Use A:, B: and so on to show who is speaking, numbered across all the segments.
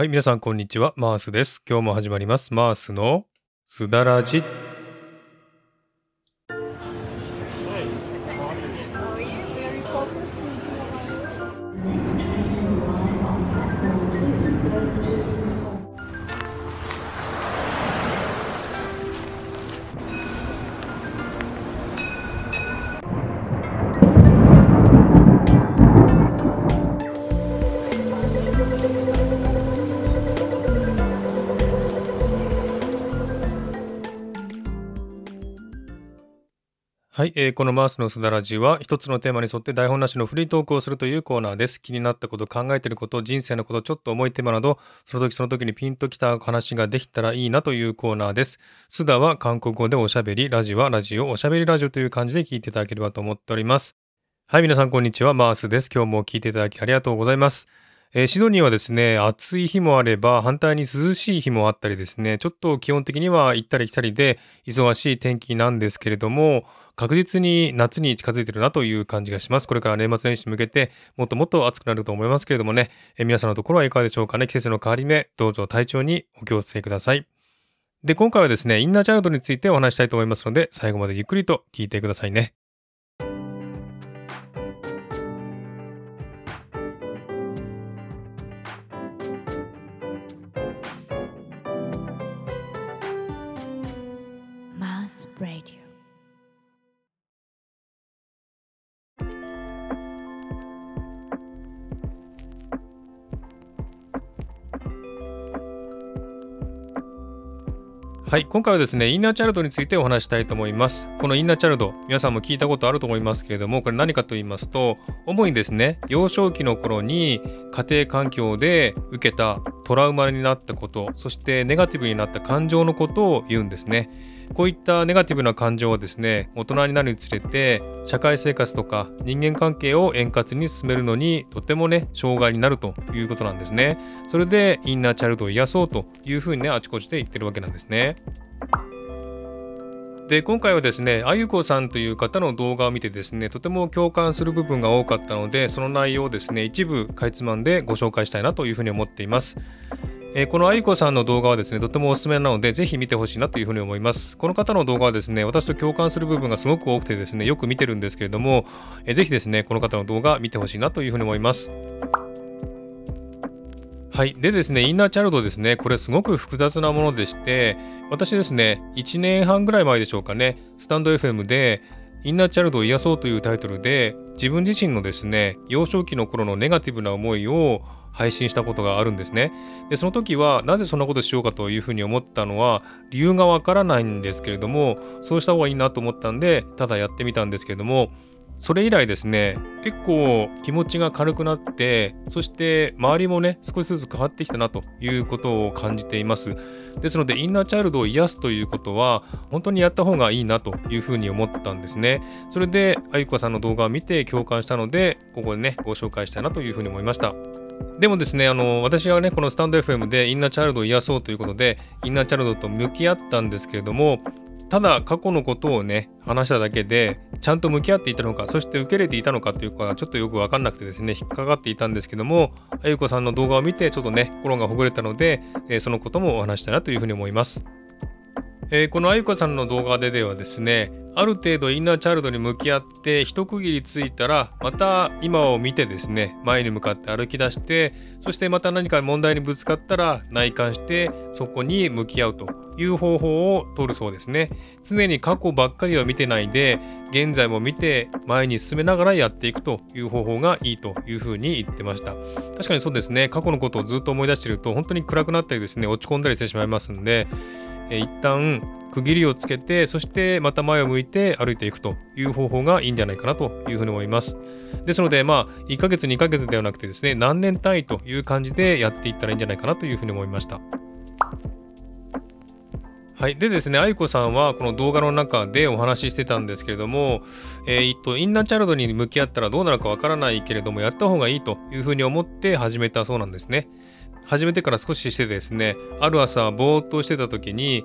A: はい、皆さんこんにちは。マースです。今日も始まります。マースのすだらじ。はい、えーこのマースのすだらじは一つのテーマに沿って台本なしのフリートークをするというコーナーです。気になったこと、考えていること、人生のこと、ちょっと重いテーマなど、その時その時にピンときた話ができたらいいなというコーナーです。すだは韓国語でおしゃべり、ラジはラジオ、おしゃべりラジオという感じで聞いていただければと思っております。はい、皆さんこんにちは。マースです。今日も聞いていただきありがとうございます。えーシドニーはですね、暑い日もあれば、反対に涼しい日もあったりですね、ちょっと基本的には行ったり来たりで忙しい天気なんですけれども、確実に夏に近づいてるなという感じがします。これから年末年始に向けて、もっともっと暑くなると思いますけれどもね、え皆さんのところはいかがでしょうかね？季節の変わり目、どうぞ体調にお気をつけください。で、今回はですね、インナーチャイルドについてお話したいと思いますので、最後までゆっくりと聞いてくださいね。はい、今回はですね、インナーチャイルドについてお話したいと思います。このインナーチャイルド、皆さんも聞いたことあると思いますけれども、これ何かと言いますと、主にですね、幼少期の頃に家庭環境で受けたトラウマになったこと、そしてネガティブになった感情のことを言うんですね。こういったネガティブな感情はですね、大人になるにつれて、社会生活とか人間関係を円滑に進めるのにとてもね、障害になるということなんですね。それでインナーチャイルドを癒そうというふうにね、あちこちで言ってるわけなんですね。で今回はですねあゆこさんという方の動画を見てですねとても共感する部分が多かったのでその内容をですね一部かいつまんでご紹介したいなというふうに思っています。えーこのあゆこさんの動画はですねとってもおすすめなのでぜひ見てほしいなというふうに思いますこの方の動画はですね私と共感する部分がすごく多くてですねよく見てるんですけれども、えーぜひですねこの方の動画見てほしいなというふうに思いますはい。でですね、インナーチャイルドですね、これすごく複雑なものでして、私ですね、1年半ぐらい前でしょうかね、スタンド FM で、インナーチャイルドを癒そうというタイトルで、自分自身のですね、幼少期の頃のネガティブな思いを配信したことがあるんですね。で、その時は、なぜそんなことしようかというふうに思ったのは、理由がわからないんですけれども、そうした方がいいなと思ったんで、ただやってみたんですけれども、それ以来ですね結構気持ちが軽くなってそして周りもね少しずつ変わってきたなということを感じています。ですのでインナーチャイルドを癒すということは本当にやった方がいいなというふうに思ったんですね。それであゆこさんの動画を見て共感したのでここでねご紹介したいなというふうに思いました。でもですね、あの、私はね、このスタンド FM でインナーチャイルドを癒そうということで、インナーチャイルドと向き合ったんですけれども、ただ過去のことをね、話しただけで、ちゃんと向き合っていたのか、そして受け入れていたのかというか、ちょっとよくわかんなくてですね、引っかかっていたんですけども、あゆこさんの動画を見て、ちょっとね、心がほぐれたので、えーそのこともお話したいなというふうに思います。えーこのあゆこさんの動画でではですねある程度インナーチャイルドに向き合って一区切りついたらまた今を見てですね前に向かって歩き出してそしてまた何か問題にぶつかったら内観してそこに向き合うという方法を取るそうですね。常に過去ばっかりは見てないで現在も見て前に進めながらやっていくという方法がいいというふうに言ってました。確かにそうですね。過去のことをずっと思い出していると本当に暗くなったりですね落ち込んだりしてしまいますんでえ一旦区切りをつけてそしてまた前を向いて歩いていくという方法がいいんじゃないかなというふうに思いますですのでまあ1ヶ月2ヶ月ではなくてですね何年単位という感じでやっていったらいいんじゃないかなというふうに思いましたはい。でですね、愛子さんはこの動画の中でお話ししてたんですけれども、えーっと、インナーチャイルドに向き合ったらどうなるかわからないけれども、やった方がいいというふうに思って始めたそうなんですね。始めてから少ししてですね、ある朝、ぼーっとしてた時に、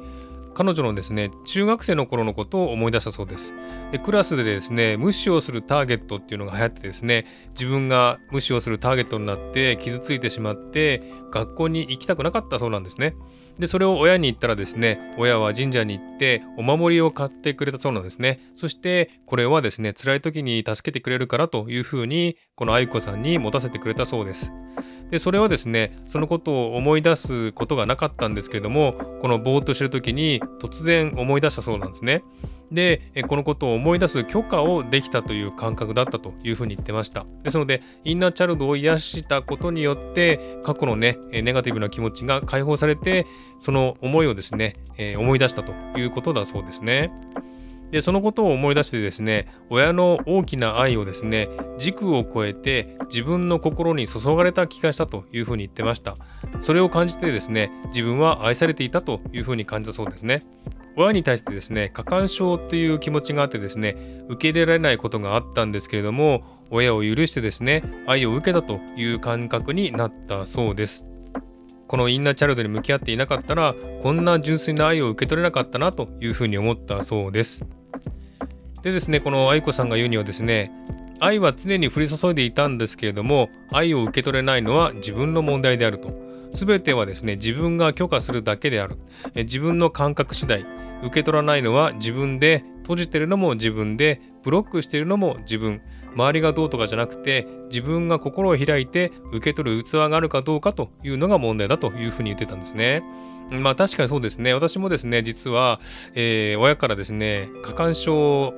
A: 彼女のですね中学生の頃のことを思い出したそうです。でクラスでですね無視をするターゲットっていうのが流行ってですね自分が無視をするターゲットになって傷ついてしまって学校に行きたくなかったそうなんですね。でそれを親に言ったらですね親は神社に行ってお守りを買ってくれたそうなんですね。そしてこれはですね辛い時に助けてくれるからというふうにこの愛子さんに持たせてくれたそうです。でそれはですねそのことを思い出すことがなかったんですけれどもこのぼーっとしてる時に突然思い出したそうなんですね。でこのことを思い出す許可をできたという感覚だったというふうに言ってました。ですのでインナーチャルドを癒したことによって過去のねネガティブな気持ちが解放されてその思いをですね思い出したということだそうですね。でそのことを思い出してですね親の大きな愛をですね軸を超えて自分の心に注がれた気がしたというふうに言ってました。それを感じてですね自分は愛されていたというふうに感じたそうですね。親に対してですね過干渉という気持ちがあってですね受け入れられないことがあったんですけれども親を許してですね愛を受けたという感覚になったそうです。このインナーチャイルドに向き合っていなかったらこんな純粋な愛を受け取れなかったなというふうに思ったそうです。でですねこの愛子さんが言うにはですね愛は常に降り注いでいたんですけれども愛を受け取れないのは自分の問題であると。全てはですね自分が許可するだけである。自分の感覚次第。受け取らないのは自分で閉じてるのも自分でブロックしてるのも自分周りがどうとかじゃなくて自分が心を開いて受け取る器があるかどうかというのが問題だというふうに言ってたんですね。まあ確かにそうですね。私もですね、実は、えー、親からですね、過干渉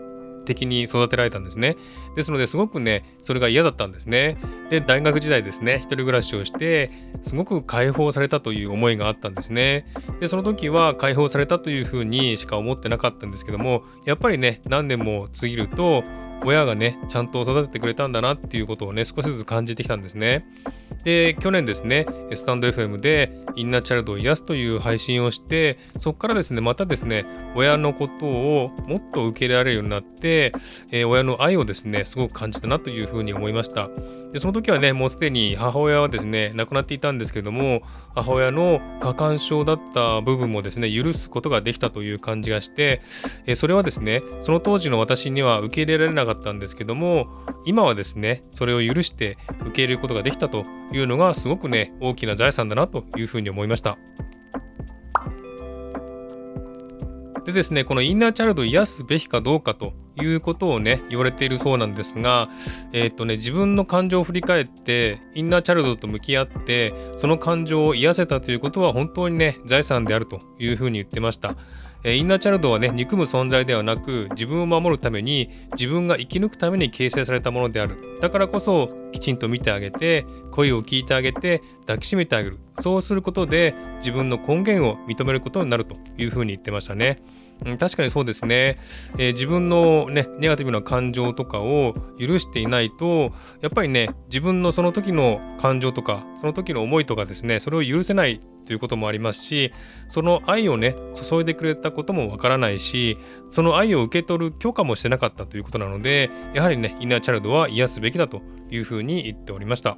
A: 的に育てられたんですね。ですので、すごくね、それが嫌だったんですね。で、大学時代ですね、一人暮らしをして、すごく解放されたという思いがあったんですね。で、その時は解放されたというふうにしか思ってなかったんですけども、やっぱりね、何年も過ぎると、親がね、ちゃんと育ててくれたんだなっていうことをね、少しずつ感じてきたんですね。で、去年ですね、スタンド FM でインナーチャイルドを癒すという配信をして、そこからですね、またですね、親のことをもっと受け入れられるようになって、えー、親の愛をですね、すごく感じたなというふうに思いました。で、その時はね、もうすでに母親はですね、亡くなっていたんですけども、母親の過干渉だった部分もですね、許すことができたという感じがして、えー、それはですね、その当時の私には受け入れられなかったんですけども、今はですね、それを許して受け入れることができたといういうのがすごくね、大きな財産だなというふうに思いました。でですね、このインナーチャイルドを癒すべきかどうかということをね、言われているそうなんですが、えー、っとね、自分の感情を振り返って、インナーチャイルドと向き合って、その感情を癒せたということは本当にね、財産であるというふうに言ってました。えインナーチャルドはね、憎む存在ではなく、自分を守るために、自分が生き抜くために形成されたものである。だからこそ、きちんと見てあげて、声を聞いてあげて、抱きしめてあげる。そうすることで、自分の根源を認めることになるというふうに言ってましたね。うん、確かにそうですね、えー、自分のね、ネガティブな感情とかを許していないと、やっぱりね、自分のその時の感情とか、その時の思いとかですね、それを許せないということもありますしその愛をね注いでくれたこともわからないしその愛を受け取る許可もしてなかったということなのでやはりねインナーチャイルドは癒すべきだというふうに言っておりました。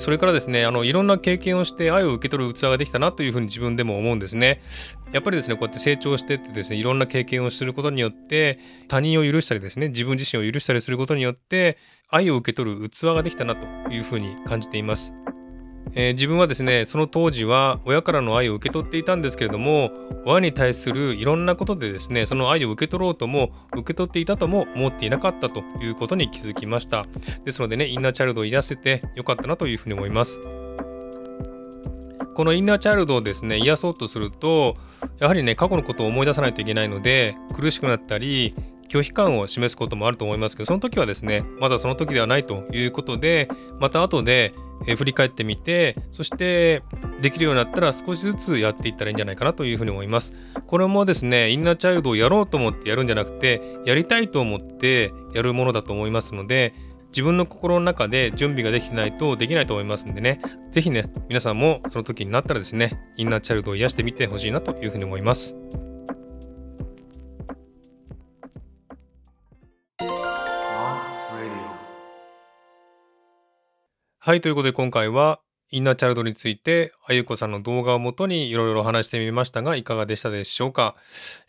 A: それからですね、あのいろんな経験をして愛を受け取る器ができたなというふうに自分でも思うんですね。やっぱりですね、こうやって成長してってですね、いろんな経験をすることによって、他人を許したりですね、自分自身を許したりすることによって、愛を受け取る器ができたなというふうに感じています。えー、自分はですねその当時は親からの愛を受け取っていたんですけれども親に対するいろんなことでですねその愛を受け取ろうとも受け取っていたとも思っていなかったということに気づきました。ですのでねインナーチャイルドを癒せてよかったなというふうに思います。このインナーチャイルドをですね癒そうとするとやはりね過去のことを思い出さないといけないので苦しくなったり拒否感を示すこともあると思いますけどその時はですねまだその時ではないということでまた後で振り返ってみてそしてできるようになったら少しずつやっていったらいいんじゃないかなというふうに思います。これもですねインナーチャイルドをやろうと思ってやるんじゃなくてやりたいと思ってやるものだと思いますので自分の心の中で準備ができてないとできないと思いますんでね。是非ね皆さんもその時になったらですねインナーチャイルドを癒してみてほしいなというふうに思います。はい、ということで今回はインナーチャイルドについて、あゆこさんの動画をもとにいろいろ話してみましたが、いかがでしたでしょうか、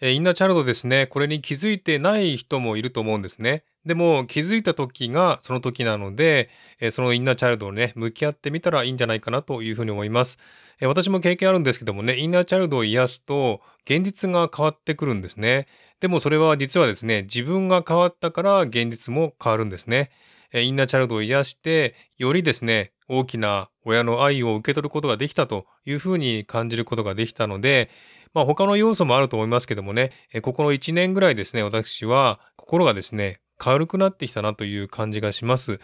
A: えー、インナーチャイルドですね、これに気づいてない人もいると思うんですね。でも気づいた時がその時なので、えー、そのインナーチャイルドをね、向き合ってみたらいいんじゃないかなというふうに思います。えー、私も経験あるんですけどもね、インナーチャイルドを癒すと現実が変わってくるんですね。でもそれは実はですね、自分が変わったから現実も変わるんですね。インナーチャイルドを癒して、よりですね、大きな親の愛を受け取ることができたというふうに感じることができたので、まあ他の要素もあると思いますけどもね、ここの1年ぐらいですね、私は心がですね、軽くなってきたなという感じがします。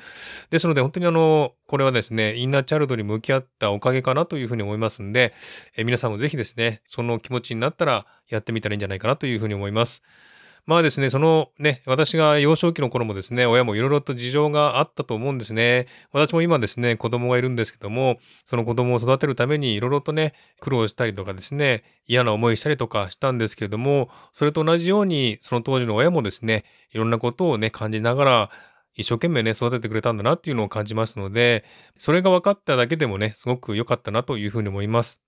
A: ですので本当にあの、これはですね、インナーチャイルドに向き合ったおかげかなというふうに思いますんで、え皆さんもぜひですね、その気持ちになったらやってみたらいいんじゃないかなというふうに思います。まあですね、そのね、私が幼少期の頃もですね、親もいろいろと事情があったと思うんですね。私も今ですね、子供がいるんですけども、その子供を育てるためにいろいろとね、苦労したりとかですね、嫌な思いしたりとかしたんですけれども、それと同じように、その当時の親もですね、いろんなことをね、感じながら、一生懸命ね、育ててくれたんだなっていうのを感じますので、それが分かっただけでもね、すごく良かったなというふうに思います。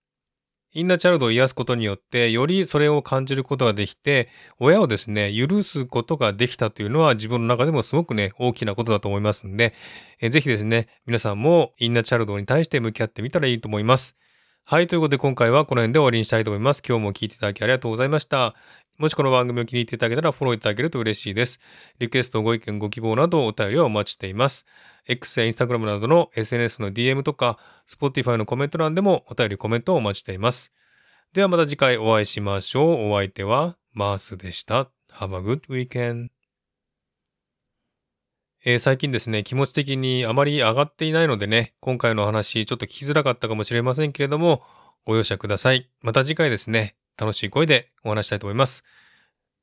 A: インナーチャルドを癒すことによって、よりそれを感じることができて、親をですね、許すことができたというのは自分の中でもすごくね、大きなことだと思いますんで、えぜひですね、皆さんもインナーチャルドに対して向き合ってみたらいいと思います。はい、ということで今回はこの辺で終わりにしたいと思います。今日も聞いていただきありがとうございました。もしこの番組を気に入っていただけたらフォローいただけると嬉しいです。リクエスト、ご意見、ご希望などお便りをお待ちしています。X や Instagram などの SNS の DM とか、Spotify のコメント欄でもお便り、コメントをお待ちしています。ではまた次回お会いしましょう。お相手はマースでした。Have a good weekend. えー、最近ですね、気持ち的にあまり上がっていないのでね、今回の話ちょっと聞きづらかったかもしれませんけれども、ご容赦ください。また次回ですね、楽しい声でお話したいと思います。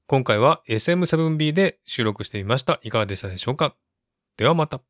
A: 今回は SM7B で収録してみました。いかがでしたでしょうか？ではまた。